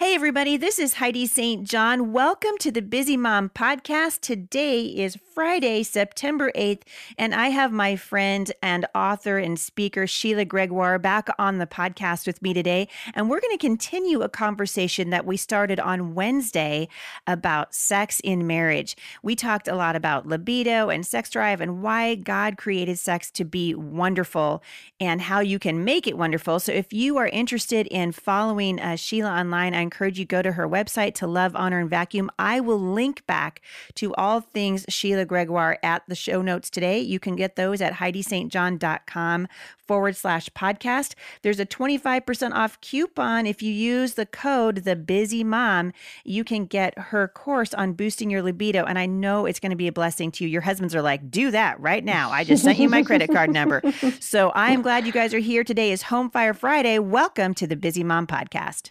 Hey, everybody, this is Heidi St. John. Welcome to the Busy Mom Podcast. Today is Friday, September 8th, and I have my friend and author and speaker, Sheila Gregoire, back on the podcast with me today. And we're going to continue a conversation that we started on Wednesday about sex in marriage. We talked a lot about libido and sex drive and why God created sex to be wonderful and how you can make it wonderful. So if you are interested in following uh, Sheila online, I encourage you go to her website to love, honor, and vacuum. I will link back to all things Sheila Gregoire at the show notes today. You can get those at HeidiSt.John.com forward slash podcast. There's a 25% off coupon. If you use the code The Busy Mom, you can get her course on boosting your libido. And I know it's going to be a blessing to you. Your husbands are like, do that right now. I just sent you my credit card number. So I am glad you guys are here. Today is Home Fire Friday. Welcome to the Busy Mom Podcast.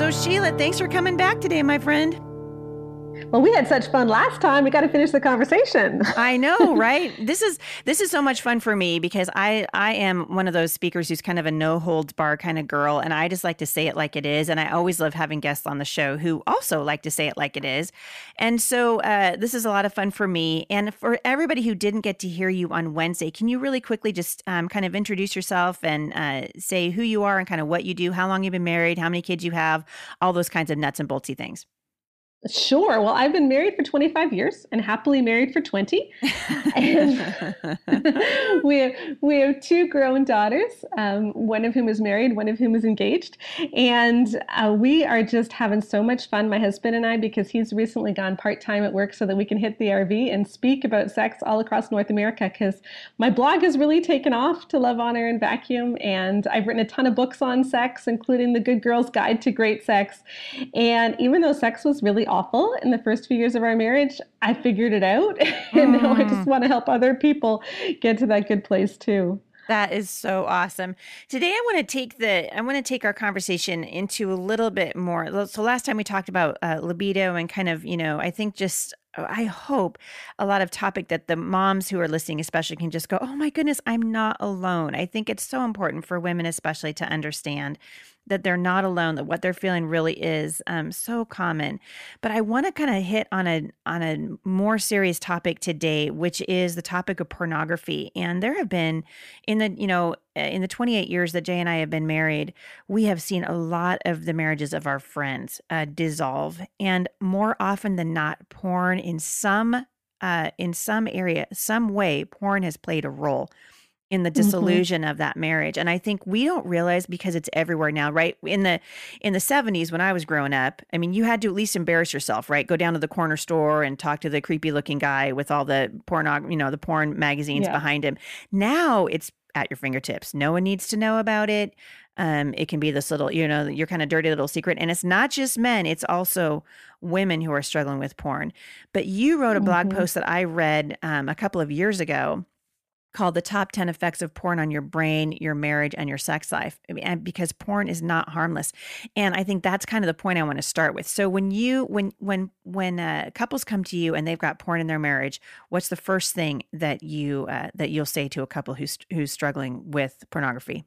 So, Sheila, thanks for coming back today, my friend. Well, we had such fun last time. We got to finish the conversation. I know, right? this is this is so much fun for me because I I am one of those speakers who's kind of a no holds bar kind of girl, and I just like to say it like it is. And I always love having guests on the show who also like to say it like it is. And so uh, this is a lot of fun for me, and for everybody who didn't get to hear you on Wednesday. Can you really quickly just um, kind of introduce yourself and uh, say who you are and kind of what you do, how long you've been married, how many kids you have, all those kinds of nuts and boltsy things. Sure. Well, I've been married for 25 years and happily married for 20. and we have, we have two grown daughters, um, one of whom is married, one of whom is engaged. And uh, we are just having so much fun, my husband and I, because he's recently gone part time at work so that we can hit the RV and speak about sex all across North America. Because my blog has really taken off to Love, Honor, and Vacuum. And I've written a ton of books on sex, including The Good Girl's Guide to Great Sex. And even though sex was really awful in the first few years of our marriage, I figured it out. and mm. now I just mm. want to help other people get to that good place too. That is so awesome. Today I want to take the I want to take our conversation into a little bit more. So last time we talked about uh, libido and kind of, you know, I think just I hope a lot of topic that the moms who are listening especially can just go, "Oh my goodness, I'm not alone." I think it's so important for women especially to understand that they're not alone, that what they're feeling really is um, so common. But I want to kind of hit on a on a more serious topic today, which is the topic of pornography. And there have been in the you know in the 28 years that Jay and I have been married, we have seen a lot of the marriages of our friends uh, dissolve, and more often than not, porn in some uh, in some area, some way, porn has played a role in the disillusion mm-hmm. of that marriage. And i think we don't realize because it's everywhere now right? In the in the 70s when i was growing up i mean you had to at least embarrass yourself right? Go down to the corner store and talk to the creepy looking guy with all the porn you know the porn magazines yeah. behind him. Now it's at your fingertips. No one needs to know about it. Um, it can be this little you know your kind of dirty little secret. And it's not just men it's also women who are struggling with porn. But you wrote a blog mm-hmm. post that i read um, a couple of years ago called the top 10 effects of porn on your brain, your marriage, and your sex life. And because porn is not harmless. And I think that's kind of the point I want to start with. So when you when when when uh, couples come to you and they've got porn in their marriage, what's the first thing that you uh, that you'll say to a couple who's who's struggling with pornography?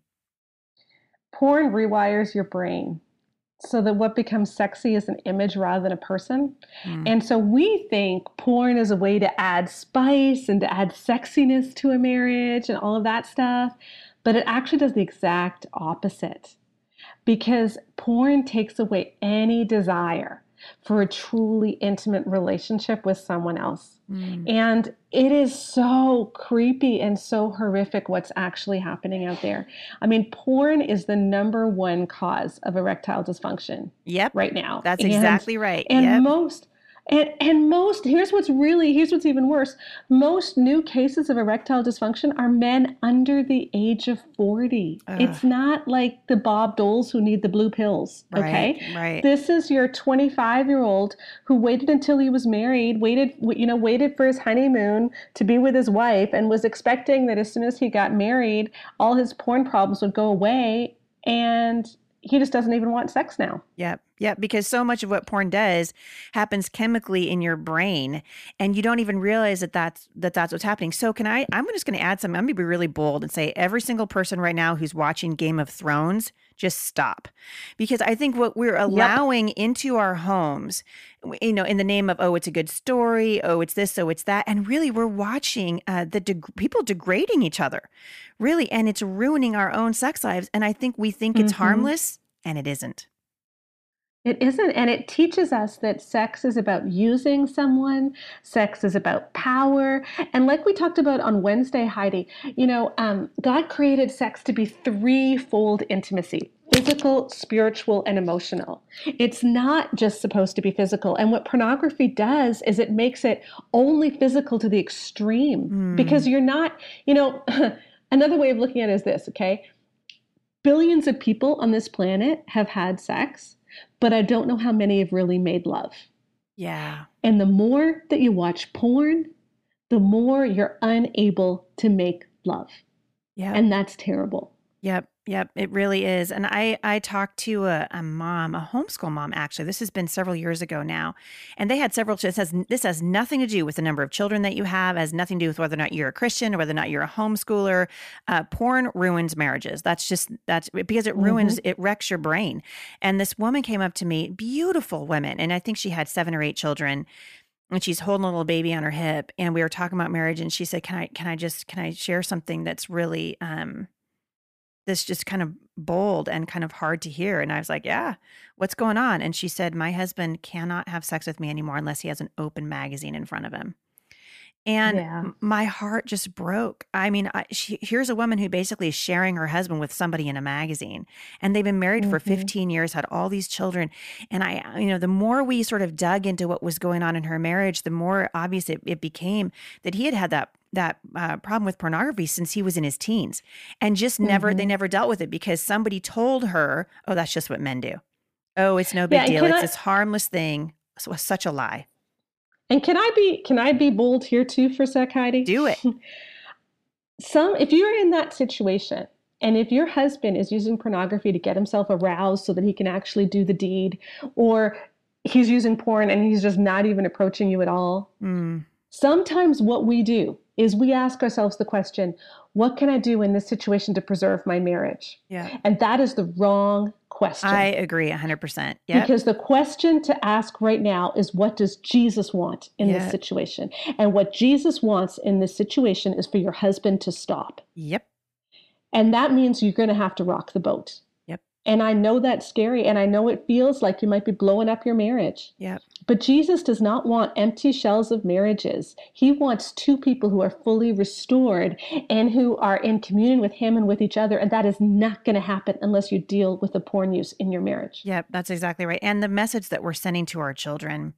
Porn rewires your brain so that what becomes sexy is an image rather than a person. Mm. And so we think porn is a way to add spice and to add sexiness to a marriage and all of that stuff. But it actually does the exact opposite because porn takes away any desire for a truly intimate relationship with someone else. Mm. And it is so creepy and so horrific what's actually happening out there. I mean, porn is the number one cause of erectile dysfunction Yep. right now. That's And- exactly right. and yep. most and and most here's what's really here's what's even worse most new cases of erectile dysfunction are men under the age of 40 Ugh. it's not like the Bob Doles who need the blue pills okay Right. Right. this is your 25 year old who waited until he was married waited you know waited for his honeymoon to be with his wife and was expecting that as soon as he got married all his porn problems would go away and he just doesn't even want sex now Yep. Yep. Because so much of what porn does happens chemically in your brain, and you don't even realize that that's that that's what's happening. So can I? I'm just going to add some. I'm going to be really bold and say every single person right now who's watching Game of Thrones, just stop, because I think what we're allowing into our homes, you know, in the name of oh, it's a good story, oh, it's this, oh, it's that, and really we're watching uh, the deg- people degrading each other, really, and it's ruining our own sex lives. And I think we think it's Mhm. harmless, and it isn't. It isn't. And it teaches us that sex is about using someone, sex is about power. And like we talked about on Wednesday, Heidi, you know, um, God created sex to be threefold intimacy physical, spiritual, and emotional. It's not just supposed to be physical. And what pornography does is it makes it only physical to the extreme Hmm. because you're not, you know, another way of looking at it is this, okay? Billions of people on this planet have had sex but I don't know how many have really made love. Yeah. And the more that you watch porn, the more you're unable to make love. Yeah. And that's terrible. Yep, yep, it really is. And I I talked to a, a mom, a homeschool mom actually. This has been several years ago now, and they had several. This has this has nothing to do with the number of children that you have. Has nothing to do with whether or not you're a Christian or whether or not you're a homeschooler. Uh, porn ruins marriages. That's just that's because it ruins it wrecks your brain. And this woman came up to me, beautiful woman, and I think she had seven or eight children. And she's holding a little baby on her hip, and we were talking about marriage. And she said, "Can I, can I just, can I share something that's really, um, this just kind of bold and kind of hard to hear. And I was like, Yeah, what's going on? And she said, My husband cannot have sex with me anymore unless he has an open magazine in front of him. And Yeah. my heart just broke. I mean, I, she, here's a woman who basically is sharing her husband with somebody in a magazine, and they've been married for Mhm. 15 years, had all these children. And I, you know, the more we sort of dug into what was going on in her marriage, the more obvious it, it became that he had had that that uh, problem with pornography since he was in his teens, and just never they Mhm. never dealt with it because somebody told her, "Oh, that's just what men do. Oh, it's no big Yeah, deal. It's I- this harmless thing." So it was such a lie. And can I be can I be bold here too for a sec, Heidi? Do it. Some if you're in that situation and if your husband is using pornography to get himself aroused so that he can actually do the deed, or he's using porn and he's just not even approaching you at all, Mm, Sometimes what we do is we ask ourselves the question, what can I do in this situation to preserve my marriage? yeah, And that is the wrong question. I agree, hundred percent. Yeah, Because the question to ask right now is what does Jesus want in Yeah. this situation? And what Jesus wants in this situation is for your husband to stop. yep, And that means you're going to have to rock the boat. And I know that's scary. And I know it feels like you might be blowing up your marriage. yep. But Jesus does not want empty shells of marriages. He wants two people who are fully restored and who are in communion with Him and with each other. And that is not going to happen unless you deal with the porn use in your marriage. Yep, that's exactly right. And the message that we're sending to our children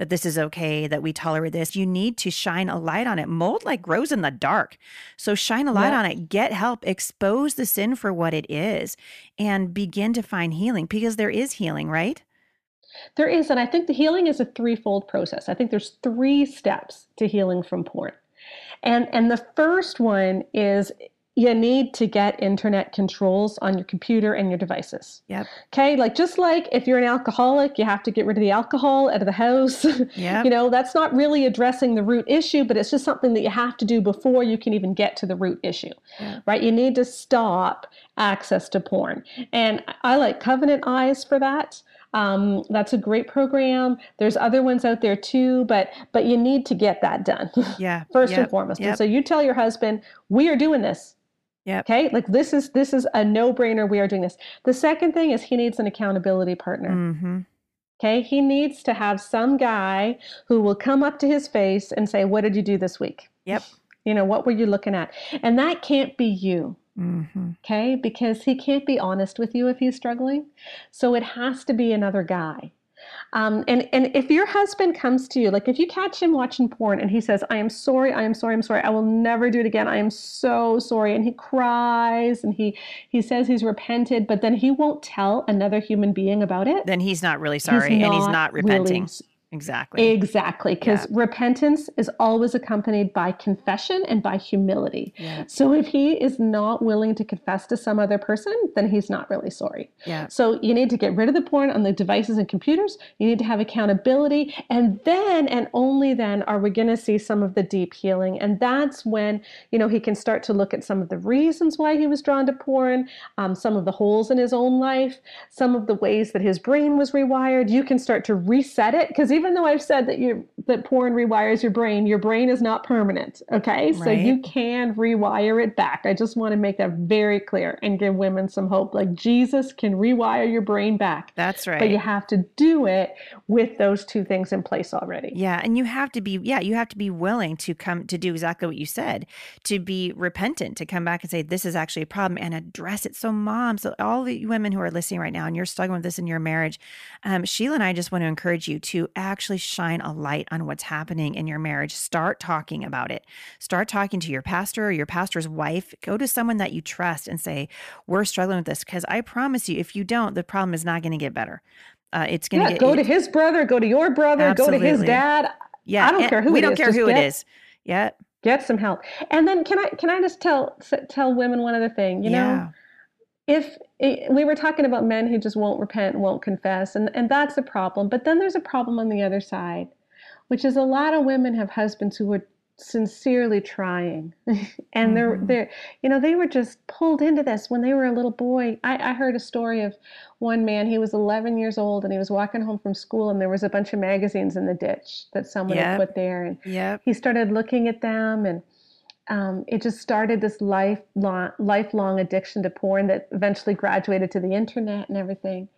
that this is okay, that we tolerate this, you need to shine a light on it. Mold like grows in the dark. So shine a light Yeah. on it, get help, expose the sin for what it is, and begin to find healing because there is healing, right? There is, and I think the healing is a threefold process. I think there's three steps to healing from porn. And and the first one is you need to get internet controls on your computer and your devices. Yep. Okay, like just like if you're an alcoholic, you have to get rid of the alcohol out of the house. Yep. you know, that's not really addressing the root issue, but it's just something that you have to do before you can even get to the root issue. Yeah. Right? You need to stop access to porn. And I like Covenant Eyes for that. Um, that's a great program. There's other ones out there too, but but you need to get that done Yeah. first yep. and foremost. Yep. And so you tell your husband, we are doing this. Yep. Okay, like this is this is a no brainer. We are doing this. The second thing is he needs an accountability partner. Mm-hmm. Okay. He needs to have some guy who will come up to his face and say, What did you do this week? Yep. You know, what were you looking at? And that can't be you. Mm-hmm. Okay. Because he can't be honest with you if he's struggling. So it has to be another guy. Um, and and if your husband comes to you, like if you catch him watching porn and he says, "I am sorry, I am sorry, I'm sorry, I will never do it again. I am so sorry," and he cries and he he says he's repented, but then he won't tell another human being about it, then he's not really sorry he's and he's not repenting. Really, Exactly. Exactly. Because yeah. repentance is always accompanied by confession and by humility. Yeah. So if he is not willing to confess to some other person, then he's not really sorry. Yeah. So you need to get rid of the porn on the devices and computers. You need to have accountability. And then and only then are we going to see some of the deep healing. And that's when, you know, he can start to look at some of the reasons why he was drawn to porn, um, some of the holes in his own life, some of the ways that his brain was rewired. You can start to reset it because even though I've said that you that porn rewires your brain, your brain is not permanent. Okay, right. so you can rewire it back. I just want to make that very clear and give women some hope. Like Jesus can rewire your brain back. That's right. But you have to do it with those two things in place already. Yeah, and you have to be yeah you have to be willing to come to do exactly what you said to be repentant to come back and say this is actually a problem and address it. So moms, so all the women who are listening right now and you're struggling with this in your marriage, um, Sheila and I just want to encourage you to actually shine a light on what's happening in your marriage. Start talking about it. Start talking to your pastor or your pastor's wife. Go to someone that you trust and say, We're struggling with this. Because I promise you, if you don't, the problem is not going to get better. Uh, it's going to yeah, go to his brother, go to your brother, absolutely. go to his dad. Yeah, I don't care who we don't is. care just who get, it is. Yeah, get some help. And then can I can I just tell tell women one other thing? You yeah. know, if it, we were talking about men who just won't repent, won't confess, and, and that's a problem. But then there's a problem on the other side, which is a lot of women have husbands who are sincerely trying and they're mm-hmm. they're you know they were just pulled into this when they were a little boy I, I heard a story of one man he was 11 years old and he was walking home from school and there was a bunch of magazines in the ditch that someone yep. had put there and yep. he started looking at them and um, it just started this lifelong, lifelong addiction to porn that eventually graduated to the internet and everything.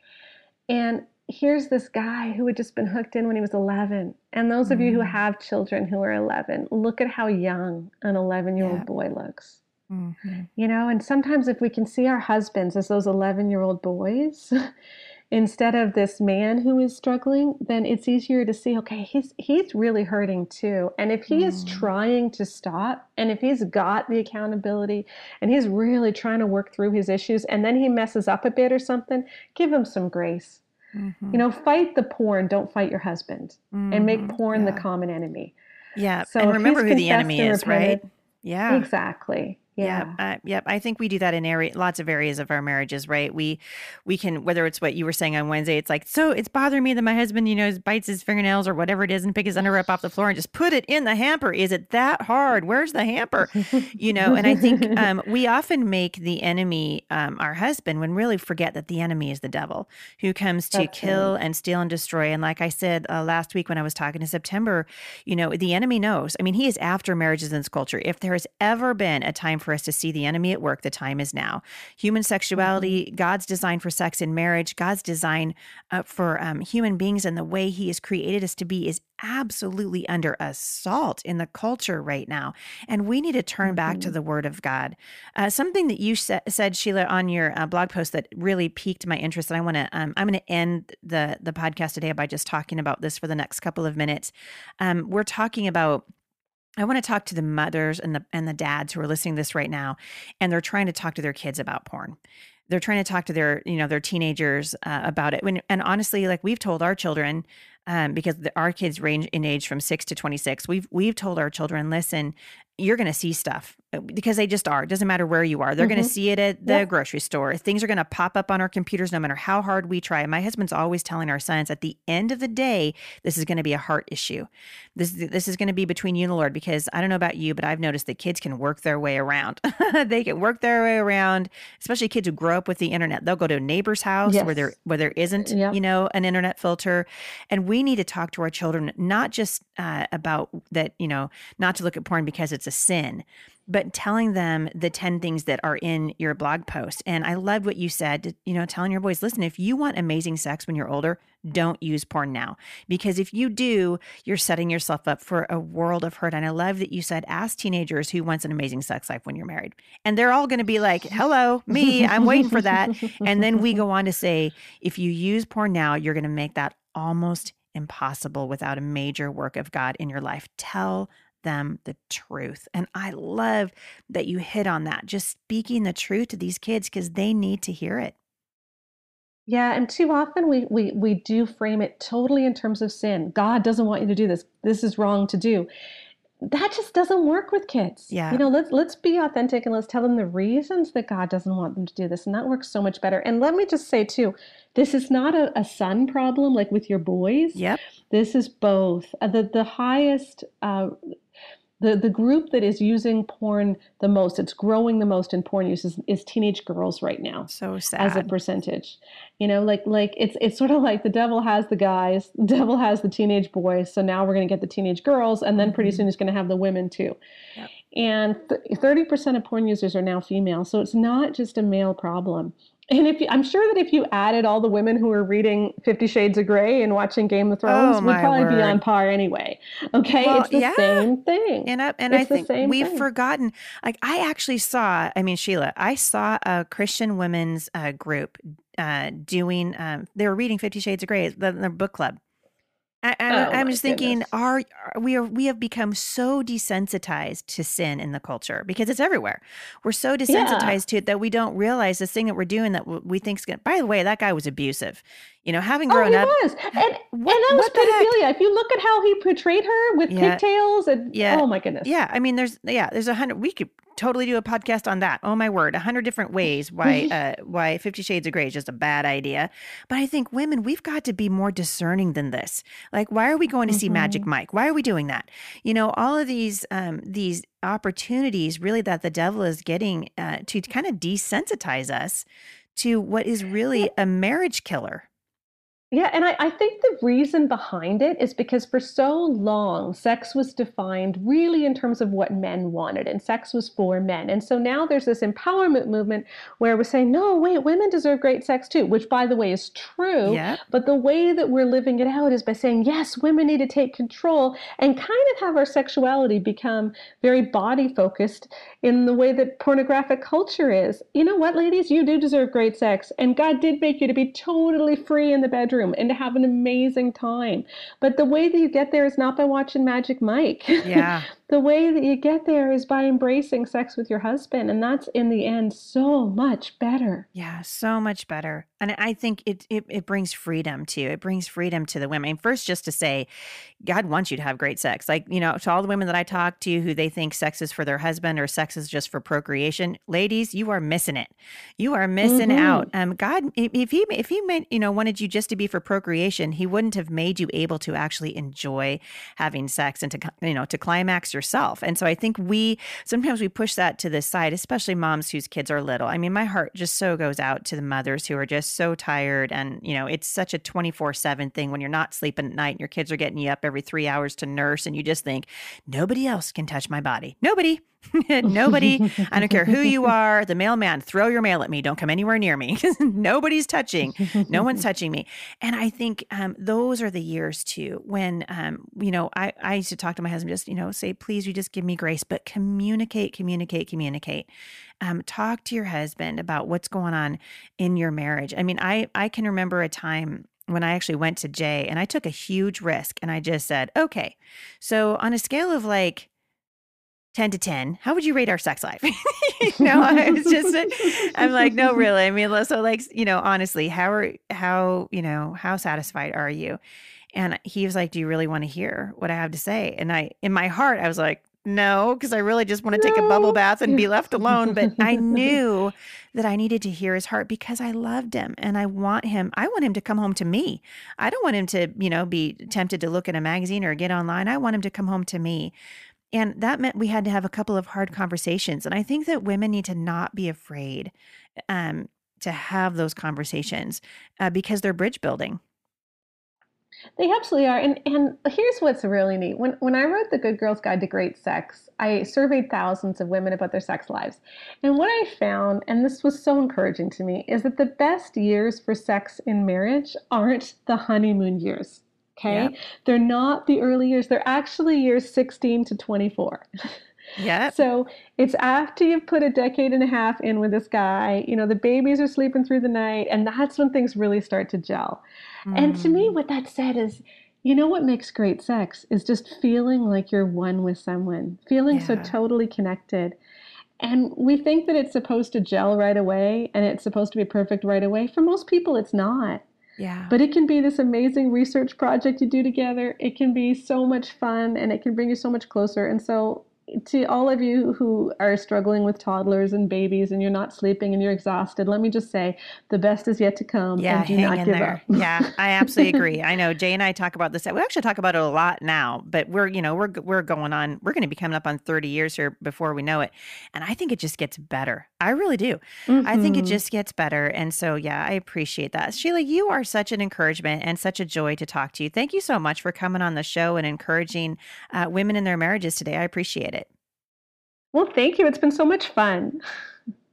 And here's this guy who had just been hooked in when he was 11. And those mm-hmm. of you who mm. have children who are 11, look at how young an 11 year old boy looks. Mm-hmm. You know, and sometimes if we can see our husbands as those 11 year old boys, instead of this man who is struggling, then it's easier to see, okay, he's he's really hurting too. And if he mm. is trying to stop and if he's got the accountability and he's really trying to work through his issues and then he messes up a bit or something, give him some grace. Mm-hmm. You know, fight the porn, don't fight your husband. Mm-hmm. And make mm-hmm. porn yeah. the common enemy. Yeah. So and remember who the enemy is, right? Yeah. Exactly. Yeah. Uh, yep. I think we do that in area, lots of areas of our marriages, right? We, we can, whether it's what you were saying on Wednesday, it's like, so it's bothering me that my husband, you know, bites his fingernails or whatever it is and pick his underwear up off the floor and just put it in the hamper. Is it that hard? Where's the hamper? You know, and I think um, we often make the enemy um, our husband when really forget that the enemy is the devil who comes to That's kill right. and steal and destroy. And like I said uh, last week when I was talking to September, you know, the enemy knows. I mean, he is after marriages in this culture. If there has ever been a time for us to see the enemy at work, the time is now. Human sexuality, mm-hmm. God's design for sex in marriage, God's design uh, for um, human beings and the way He has created us to be is absolutely under assault in the culture right now. And we need to turn mm-hmm. back to mm-hmm. the Word of God. Uh, something that you sa- said, Sheila, on your uh, blog post that really piqued my interest, and I want to, um, I'm going to end the the podcast today by just talking about this for the next couple of minutes. Um, we're talking about I want to talk to the mothers and the and the dads who are listening to this right now, and they're trying to talk to their kids about porn. They're trying to talk to their you know their teenagers uh, about it. When and honestly, like we've told our children, um, because the, our kids range in age from six to twenty six. We've we've told our children, listen, you're going to see stuff because they just are. It doesn't matter where you are. They're mm-hmm. going to see it at the grocery store. Things are going to pop up on our computers no matter how hard we try. My husband's always telling our sons at the end of the day, this is going to be a heart issue. This this is going to be between you and the Lord because I don't know about you, but I've noticed that kids can work their way around. they can work their way around, especially kids who grow up with the internet. They'll go to a neighbor's house yes. where there where there isn't, you know, an internet filter. And we need to talk to our children not just uh, about that, you know, not to look at porn because it's a sin, but telling them the 10 things that are in your blog post. And I love what you said, you know, telling your boys, listen, if you want amazing sex when you're older, don't use porn now. Because if you do, you're setting yourself up for a world of hurt. And I love that you said, ask teenagers who wants an amazing sex life when you're married. And they're all going to be like, hello, me, I'm waiting for that. And then we go on to say, if you use porn now, you're going to make that almost impossible without a major work of God in your life. Tell them the truth. And I love that you hit on that, just speaking the truth to these kids because they need to hear it. Yeah, and too often we, we we do frame it totally in terms of sin. God doesn't want you to do this. This is wrong to do. That just doesn't work with kids. Yeah. You know, let's let's be authentic and let's tell them the reasons that God doesn't want them to do this. And that works so much better. And let me just say too, this is not a, a son problem like with your boys. Yep. This is both. Uh, the the highest uh, the, the group that is using porn the most, it's growing the most in porn use is, is teenage girls right now. So sad. As a percentage. You know, like like it's it's sort of like the devil has the guys, the devil has the teenage boys, so now we're gonna get the teenage girls, and then pretty mm-hmm. soon he's gonna have the women too. Yep. And thirty percent of porn users are now female, so it's not just a male problem. And if you, I'm sure that if you added all the women who are reading Fifty Shades of Grey and watching Game of Thrones, oh, would probably word. be on par anyway. Okay, well, it's the yeah. same thing. And I, and it's I think we've thing. forgotten. Like I actually saw. I mean, Sheila, I saw a Christian women's uh, group uh, doing. Um, they were reading Fifty Shades of Grey, the, the book club, I, am oh, just thinking, are, are, we are we have become so desensitized to sin in the culture because it's everywhere. We're so desensitized yeah. to it that we don't realize this thing that we're doing that we think is going. By the way, that guy was abusive. You know, having oh, grown oh, up, was. and, what, and that was pedophilia. If you look at how he portrayed her with yeah. pigtails and yeah. oh my goodness, yeah. I mean, there's yeah, there's a hundred. We could totally do a podcast on that. Oh my word, a hundred different ways why uh, why Fifty Shades of Grey is just a bad idea. But I think women, we've got to be more discerning than this. Like, why are we going to mm-hmm. see Magic mm-hmm. Mike? Why are we doing that? You know, all of these um, these opportunities really that the devil is getting uh, to kind of desensitize us to what is really a marriage killer. Yeah, and I, I, think the reason behind it is because for so long, sex was defined really in terms of what men wanted, and sex was for men. And so now there's this empowerment movement where we're saying, no, wait, women deserve great sex too, which by the way is true. Yeah. But the way that we're living it out is by saying, yes, women need to take control and kind of have our sexuality become very body focused in the way that pornographic culture is. You know what, ladies? You do deserve great sex, and God did make you to be totally free in the bedroom and to have an amazing time. But the way that you get there is not by watching Magic Mike. Yeah. the way that you get there is by embracing sex with your husband. And that's in the end so much better. Yeah, so much better. And I think it, it, it brings freedom too. It brings freedom to the women. First, just to say, God wants you to have great sex. Like, you know, to all the women that I talk to who they think sex is for their husband or sex is just for procreation, ladies, you are missing it. You are missing mm-hmm. out. Um, God, if he if he meant, you know, wanted you just to be for procreation, he wouldn't have made you able to actually enjoy having sex and to you know to climax yourself. And so I think we sometimes we push that to the side, especially moms whose kids are little. I mean, my heart just so goes out to the mothers who are just so tired and you know, it's such a 24/7 thing when you're not sleeping at night and your kids are getting you up every 3 hours to nurse and you just think nobody else can touch my body. Nobody. Nobody, I don't care who you are, the mailman, throw your mail at me. Don't come anywhere near me. Nobody's touching. No one's touching me. And I think um, those are the years too when, um, you know, I, I used to talk to my husband, just, you know, say, please, you just give me grace, but communicate, communicate, communicate. Um, talk to your husband about what's going on in your marriage. I mean, I, I can remember a time when I actually went to Jay and I took a huge risk and I just said, okay, so on a scale of like, 10 to 10 how would you rate our sex life? You know i was just i'm like no really. I mean so like you know honestly how are how you know how satisfied are you? And he was like do you really want to hear what i have to say? And i in my heart i was like no because i really just want to no. take a bubble bath and be left alone but i knew that i needed to hear his heart because i loved him and i want him i want him to come home to me. I don't want him to you know be tempted to look at a magazine or get online. I want him to come home to me and that meant we had to have a couple of hard conversations. And I think that women need to not be afraid um, to have those conversations uh, because they're bridge building. They absolutely are. And and here's what's really neat. When when I wrote the Good Girl's Guide to Great Sex, I surveyed thousands of women about their sex lives. And what I found, and this was so encouraging to me, is that the best years for sex in marriage aren't the honeymoon years. Okay? Yep. They're not the early years. They're actually years 16 to 24. Yeah. So it's after you've put a decade and a half in with this guy, you know, the babies are sleeping through the night, and that's when things really start to gel. Mm. And to me, mm. what that said is, you know what makes great sex is just feeling like you're one with someone, feeling yeah. so totally connected. And we think that it's supposed to gel right away and it's supposed to be perfect right away. For most people, it's not. Yeah. But it can be this amazing research project you do together. It can be so much fun and it can bring you so much closer. And so to all of you who are struggling with toddlers and babies and you're not sleeping and you're exhausted, let me just say the best is yet to come. Yeah, and do hang not in give there. up. yeah, I absolutely agree. I know Jay and I talk about this. We actually talk about it a lot now, but we're you know we're we're going on. We're going to be coming up on 30 years here before we know it, and I think it just gets better. I really do. Mm-hmm. I think it mm-hmm. just gets better, and so yeah, I appreciate that. Sheila, you are such an encouragement and such a joy to talk to you. Thank you so much for coming on the show and encouraging uh, women in their marriages today. I appreciate it. Well, thank you. It's been so much fun.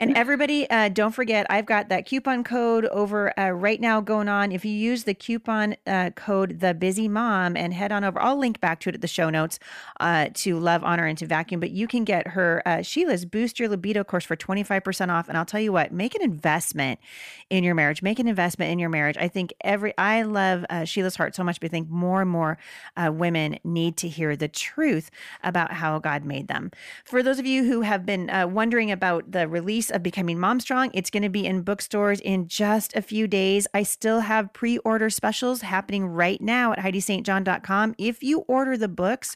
And everybody, uh, don't forget, I've got that coupon code over uh, right now going on. If you use the coupon uh, code The Busy Mom and head on over, I'll link back to it at the show notes uh, to Love, Honor, and to Vacuum. But you can get her uh, Sheila's Boost Your Libido course for twenty five percent off. And I'll tell you what, make an investment in your marriage. Make an investment in your marriage. I think every I love uh, Sheila's heart so much, but I think more and more women need to hear the truth about how God made them. For those of you who have been wondering about the release of Becoming Mom Strong. It's going to be in bookstores in just a few days. I still have pre order specials happening right now at HeidiSt.John.com. If you order the books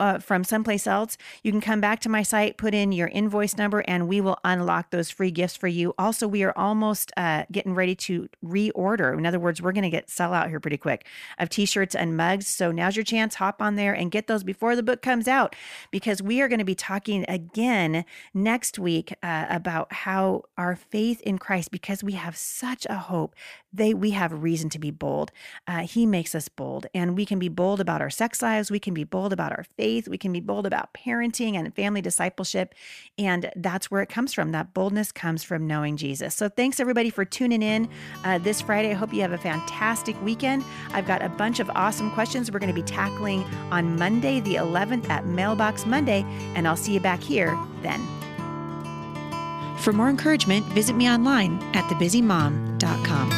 uh, from someplace else, you can come back to my site, put in your invoice number, and we will unlock those free gifts for you. Also, we are almost uh, getting ready to reorder. In other words, we're going to get sell out here pretty quick of t-shirts and mugs. So now's your chance. Hop on there and get those before the book comes out, because we are going to be talking again next week uh, about how our faith in Christ, because we have such a hope, they we have reason to be bold. Uh, he makes us bold, and we can be bold about our sex lives. We can be bold about our faith. We can be bold about parenting and family discipleship. And that's where it comes from. That boldness comes from knowing Jesus. So thanks everybody for tuning in uh, this Friday. I hope you have a fantastic weekend. I've got a bunch of awesome questions we're going to be tackling on Monday, the 11th at Mailbox Monday. And I'll see you back here then. For more encouragement, visit me online at thebusymom.com.